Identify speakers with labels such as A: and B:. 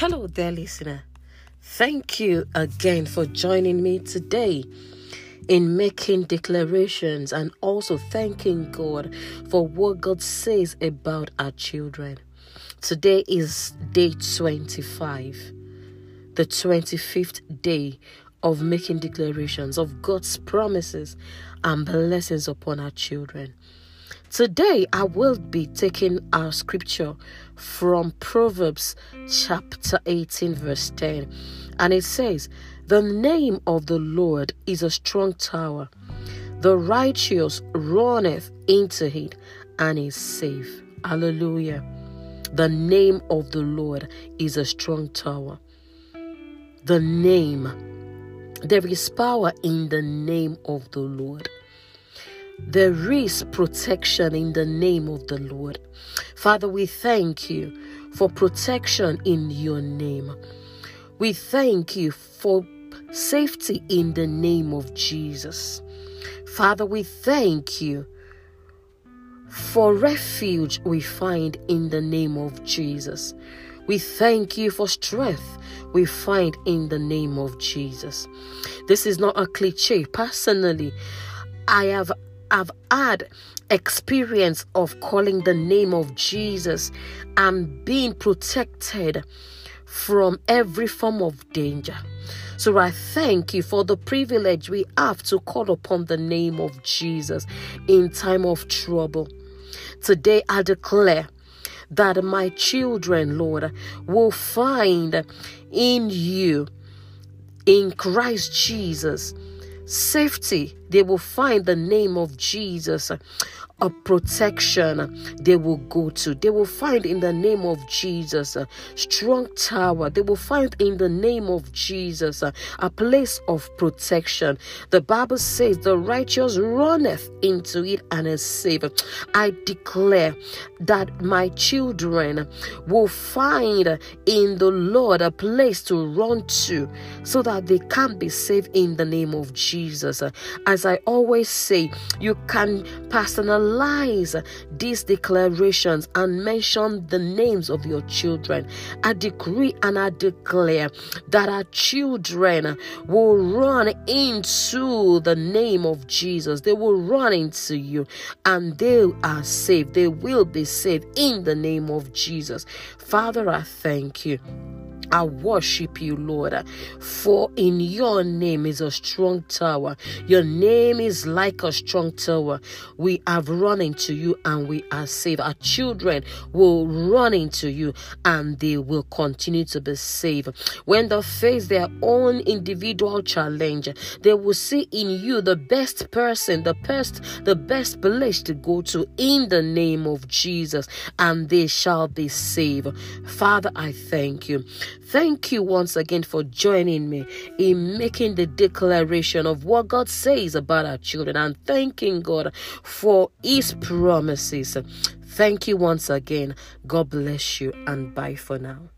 A: Hello there, listener. Thank you again for joining me today in making declarations and also thanking God for what God says about our children. Today is day 25, the 25th day of making declarations of God's promises and blessings upon our children. Today, I will be taking our scripture from Proverbs chapter 18, verse 10. And it says, The name of the Lord is a strong tower. The righteous runneth into it and is safe. Hallelujah. The name of the Lord is a strong tower. The name. There is power in the name of the Lord. There is protection in the name of the Lord. Father, we thank you for protection in your name. We thank you for safety in the name of Jesus. Father, we thank you for refuge we find in the name of Jesus. We thank you for strength we find in the name of Jesus. This is not a cliche. Personally, I have I've had experience of calling the name of Jesus and being protected from every form of danger. So I thank you for the privilege we have to call upon the name of Jesus in time of trouble. Today I declare that my children, Lord, will find in you, in Christ Jesus, safety. They will find the name of Jesus a protection they will go to. They will find in the name of Jesus a strong tower. They will find in the name of Jesus a, a place of protection. The Bible says the righteous runneth into it and is saved. I declare that my children will find in the Lord a place to run to so that they can be saved in the name of Jesus. As I always say, you can personalize these declarations and mention the names of your children. I decree and I declare that our children will run into the name of Jesus. They will run into you and they are saved. They will be saved in the name of Jesus. Father, I thank you. I worship you, Lord, for in your name is a strong tower. Your name is like a strong tower. We have run into you and we are saved. Our children will run into you and they will continue to be saved. When they face their own individual challenge, they will see in you the best person, the best, the best place to go to in the name of Jesus, and they shall be saved. Father, I thank you. Thank you once again for joining me in making the declaration of what God says about our children and thanking God for His promises. Thank you once again. God bless you and bye for now.